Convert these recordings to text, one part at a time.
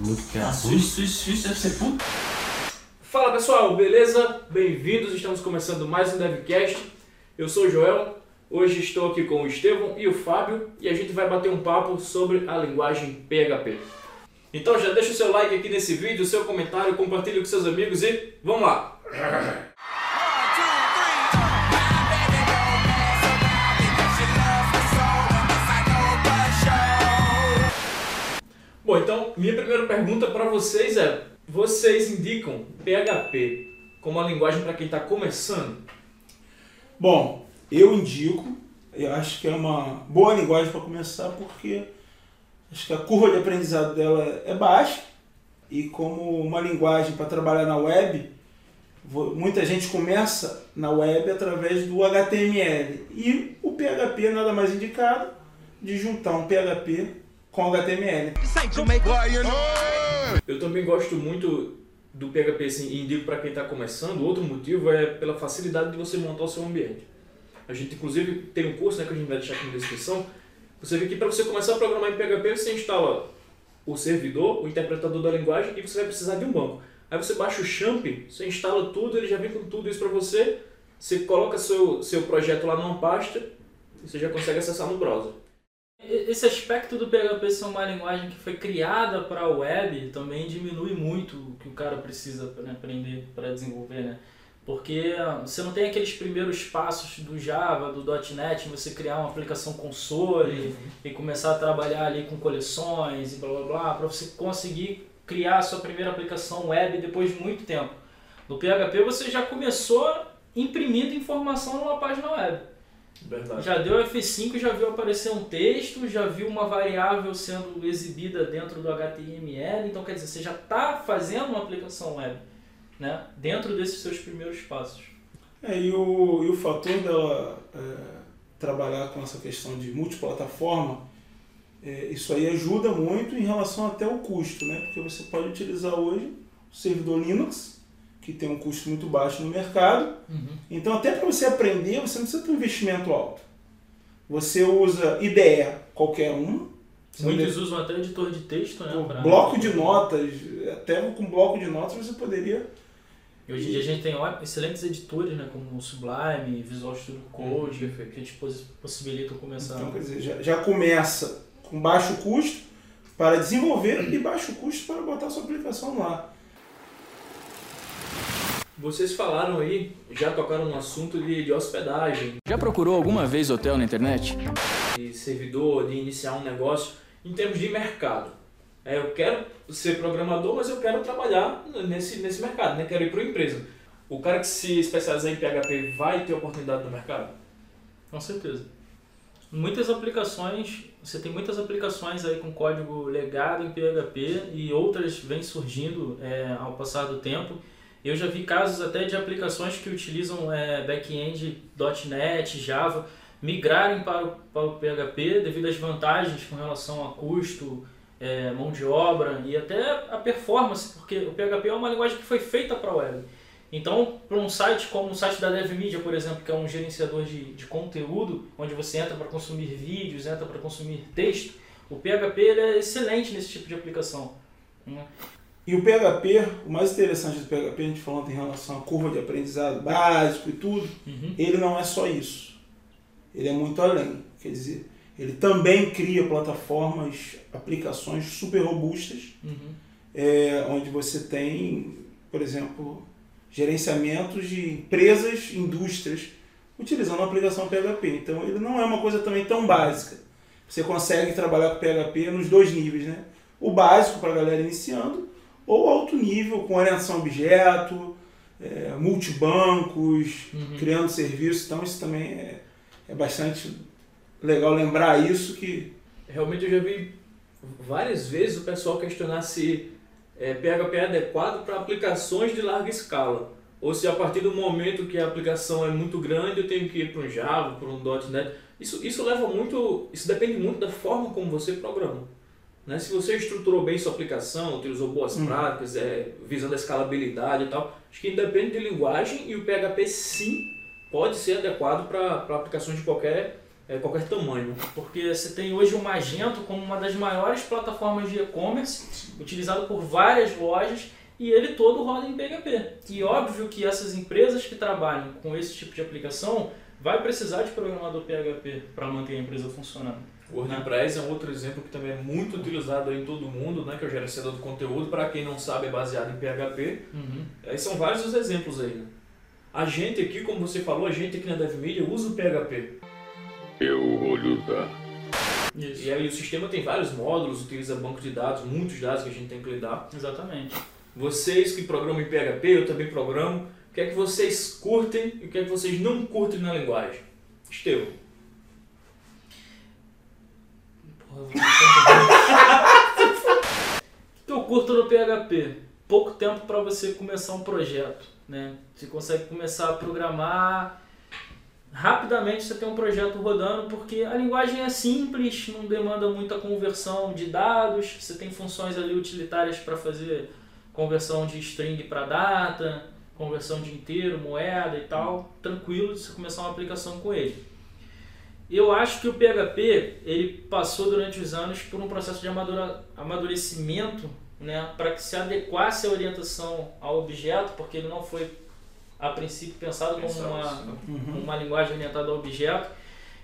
Muito que é Ah, deve ser puto. Fala pessoal, beleza? Bem-vindos, estamos começando mais um DevCast. Eu sou o Joel, hoje estou aqui com o Estevão e o Fábio e a gente vai bater um papo sobre a linguagem PHP. Então já deixa o seu like aqui nesse vídeo, o seu comentário, compartilhe com seus amigos e vamos lá! Então minha primeira pergunta para vocês é: vocês indicam PHP como uma linguagem para quem está começando? Bom, eu indico, eu acho que é uma boa linguagem para começar porque acho que a curva de aprendizado dela é baixa e como uma linguagem para trabalhar na web, muita gente começa na web através do HTML e o PHP nada mais indicado de juntar um PHP com HTML. Eu também gosto muito do PHP assim, e indico para quem está começando. Outro motivo é pela facilidade de você montar o seu ambiente. A gente, inclusive, tem um curso né, que a gente vai deixar aqui na descrição. Você vê que para você começar a programar em PHP, você instala o servidor, o interpretador da linguagem e você vai precisar de um banco. Aí você baixa o Champ, você instala tudo, ele já vem com tudo isso para você. Você coloca seu, seu projeto lá numa pasta e você já consegue acessar no browser. Esse aspecto do PHP ser uma linguagem que foi criada para a web também diminui muito o que o cara precisa né, aprender para desenvolver, né? Porque ah, você não tem aqueles primeiros passos do Java, do .NET, você criar uma aplicação console e começar a trabalhar ali com coleções e blá blá blá, para você conseguir criar a sua primeira aplicação web depois de muito tempo. No PHP você já começou imprimindo informação numa página web. Verdade. Já deu F5, já viu aparecer um texto, já viu uma variável sendo exibida dentro do HTML, então quer dizer, você já está fazendo uma aplicação web, né? Dentro desses seus primeiros passos. É, e, o, e o fator dela é, trabalhar com essa questão de multiplataforma, é, isso aí ajuda muito em relação até ao custo, né? Porque você pode utilizar hoje o servidor Linux, que tem um custo muito baixo no mercado. Então, até para você aprender, você não precisa ter um investimento alto. Você usa IDE qualquer um. você Muitos usam até editor de texto, né? Pra- bloco de notas, até com bloco de notas você poderia. E hoje em dia a gente tem excelentes editores, né? Como o Sublime, Visual Studio Code, perfeito. que te possi- possibilitam começar. Então, quer dizer, já, já começa com baixo custo para desenvolver e baixo custo para botar sua aplicação lá. Vocês falaram aí, já tocaram no assunto de, de hospedagem, Já procurou alguma vez hotel na internet? de servidor, de iniciar um negócio, em termos de mercado. É, eu quero ser programador, mas eu quero trabalhar nesse, nesse mercado, né? quero ir para uma empresa. O cara que se especializar em PHP vai ter oportunidade no mercado? Com certeza. Muitas aplicações, você tem muitas aplicações aí com código legado em PHP e outras vêm surgindo é, ao passar do tempo. Eu já vi casos até de aplicações que utilizam é, back-end .NET, Java, migrarem para o, para o PHP devido às vantagens com relação a custo, é, mão de obra e até a performance, porque o PHP é uma linguagem que foi feita para web. Então, para um site como o site da DevMedia, por exemplo, que é um gerenciador de, de conteúdo, onde você entra para consumir vídeos, entra para consumir texto, o PHP é excelente nesse tipo de aplicação. né? E o PHP, o mais interessante do PHP, a gente falando em relação à curva de aprendizado básico e tudo, Uhum. ele não é só isso. Ele é muito além. Quer dizer, ele também cria plataformas, aplicações super robustas, Uhum. é, onde você tem, por exemplo, gerenciamentos de empresas, indústrias, utilizando a aplicação PHP. Então ele não é uma coisa também tão básica. Você consegue trabalhar com PHP nos dois níveis, né? O básico para a galera iniciando, ou alto nível, com orientação a objeto, é, multibancos, Uhum. criando serviços. Então isso também é, é bastante legal lembrar isso que Realmente eu já vi várias vezes o pessoal questionar se é, PHP é adequado para aplicações de larga escala. Ou se a partir do momento que a aplicação é muito grande eu tenho que ir para um Java, para um .NET. Isso, isso leva muito, isso depende muito da forma como você programa. Né? Se você estruturou bem sua aplicação, utilizou boas Hum. práticas, é, visando a escalabilidade e tal, acho que independe de linguagem e o PHP sim pode ser adequado para aplicações de qualquer é, qualquer tamanho. Porque você tem hoje o Magento como uma das maiores plataformas de e-commerce, utilizado por várias lojas, e ele todo roda em PHP. E óbvio que essas empresas que trabalham com esse tipo de aplicação vai precisar de programador PHP para manter a empresa funcionando. O WordPress é um outro exemplo que também é muito utilizado em todo mundo, né, que é o gerenciador do conteúdo. Para quem não sabe, é baseado em PHP. Uhum. Aí são vários os exemplos aí. Né? A gente aqui, como você falou, a gente aqui na DevMedia usa o PHP. Eu vou usar. Isso. E aí o sistema tem vários módulos, utiliza banco de dados, muitos dados que a gente tem que lidar. Exatamente. Vocês que programam em PHP, eu também programo. O que é que vocês curtem e o que é que vocês não curtem na linguagem? Esteu. Porra, eu vou Que eu curto no PHP? Pouco tempo para você começar um projeto. Né? Você consegue começar a programar rapidamente você tem um projeto rodando porque a linguagem é simples, não demanda muita conversão de dados, você tem funções ali utilitárias para fazer conversão de string para data, conversão de inteiro, moeda e tal, tranquilo de você começar uma aplicação com ele. Eu acho que o PHP ele passou durante os anos por um processo de amadura- amadurecimento né, para que se adequasse a orientação ao objeto, porque ele não foi a princípio pensado como Pensado, uma. Uhum. uma linguagem orientada ao objeto.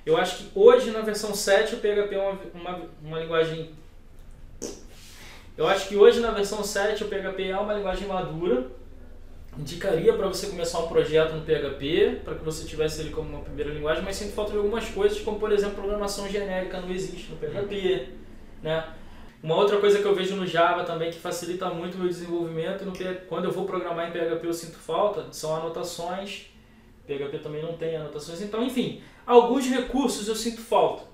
Eu acho que hoje na versão 7 o PHP é uma, uma, uma linguagem. Eu acho que hoje na versão 7 o PHP é uma linguagem madura. Indicaria para você começar um projeto no PHP, para que você tivesse ele como uma primeira linguagem, mas sinto falta de algumas coisas, como por exemplo programação genérica não existe no PHP. Né? Uma outra coisa que eu vejo no Java também que facilita muito o meu desenvolvimento, no P- quando eu vou programar em PHP eu sinto falta, são anotações. PHP também não tem anotações, então enfim, alguns recursos eu sinto falta.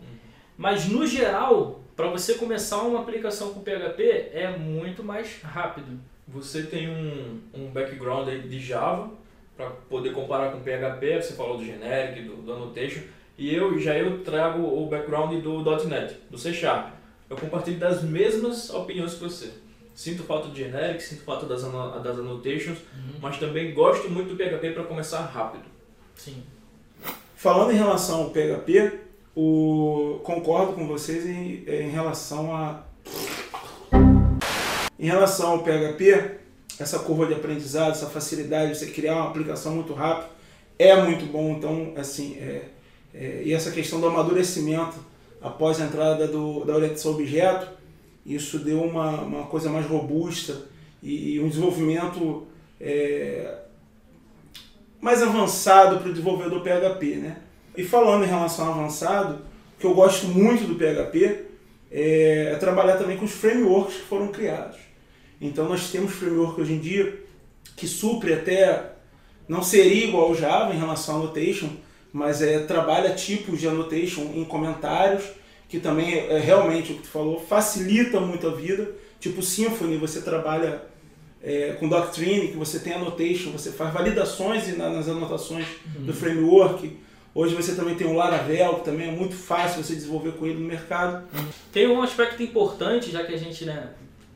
Mas no geral, para você começar uma aplicação com PHP é muito mais rápido. Você tem um, um background aí de Java para poder comparar com PHP, você falou do generic, do, do annotation, e eu já eu trago o background do .NET, do C Sharp. Eu compartilho das mesmas opiniões que você. Sinto falta do generic, sinto falta das, das annotations, mas também gosto muito do PHP para começar rápido. Sim. Falando em relação ao PHP, o, concordo com vocês em, em relação a. Em relação ao PHP, essa curva de aprendizado, essa facilidade de você criar uma aplicação muito rápido, é muito bom. Então, assim, é, é, e essa questão do amadurecimento após a entrada do, da orientação objeto, isso deu uma, uma coisa mais robusta e, um desenvolvimento é, mais avançado para o desenvolvedor PHP, né? E falando em relação ao avançado, o que eu gosto muito do PHP é, é trabalhar também com os frameworks que foram criados. Então nós temos framework hoje em dia que supre até, não seria igual ao Java em relação à annotation, mas é, trabalha tipos de annotation em comentários, que também é, é realmente o que tu falou, facilita muito a vida. Tipo Symfony, você trabalha é, com Doctrine, que você tem annotation, você faz validações na- nas anotações do framework. Hoje você também tem o Laravel, que também é muito fácil você desenvolver com ele no mercado. Tem um aspecto importante, já que a gente, né,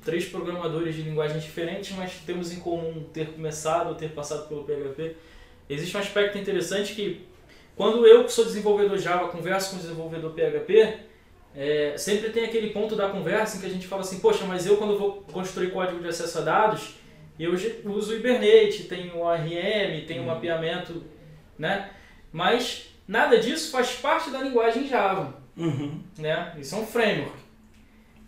três programadores de linguagens diferentes, mas temos em comum ter começado ou ter passado pelo PHP. Existe um aspecto interessante que, quando eu, que sou desenvolvedor Java, converso com o desenvolvedor PHP, é, sempre tem aquele ponto da conversa em que a gente fala assim, poxa, mas eu quando vou construir código de acesso a dados, eu uso o Hibernate, tem o ARM, tem o mapeamento, né? Mas nada disso faz parte da linguagem Java Uhum. né? Isso é um framework.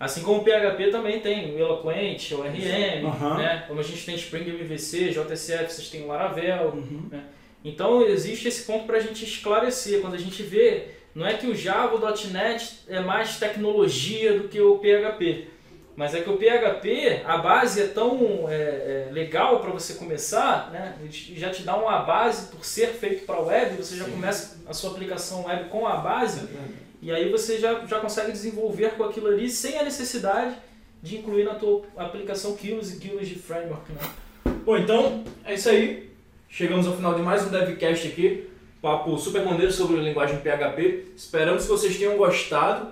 Assim como o PHP também tem o Eloquent, o RM, Aham. né? Como a gente tem Spring MVC, JSF, vocês têm o Laravel. Uhum. Então existe esse ponto para a gente esclarecer. Quando a gente vê, não é que o Java, o .NET é mais tecnologia do que o PHP. Mas é que o PHP, a base é tão é, é, legal para você começar, né? Já te dá uma base por ser feito para web, você já Sim. começa a sua aplicação web com a base e aí você já, já consegue desenvolver com aquilo ali sem a necessidade de incluir na tua aplicação quilos e quilos de framework, né? Bom, então é isso aí. Chegamos ao final de mais um DevCast aqui. Papo super maneiro sobre a linguagem PHP. Esperamos que vocês tenham gostado.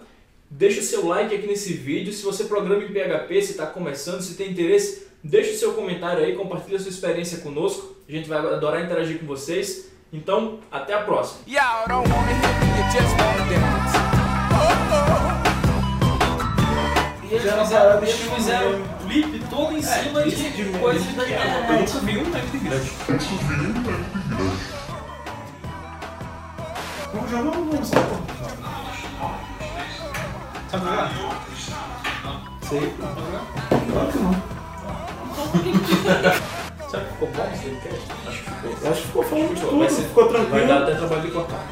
Deixa o seu like aqui nesse vídeo. Se você programa em PHP, se está começando, se tem interesse, deixa o seu comentário aí, compartilha a sua experiência conosco. A gente vai adorar interagir com vocês. Então, até a próxima. E eles Fizeram fizeram, eles fizeram um clipe todo em cima isso de, de coisas da Eu internet. nunca vi um meme grande. Vamos jogar, vamos vamos sabe jogar? Sei. Claro que não. Será que ficou bom esse podcast? Acho que ficou. Acho que ficou falando de Vai tudo, ficou Vai tranquilo. dar até trabalho de cortar.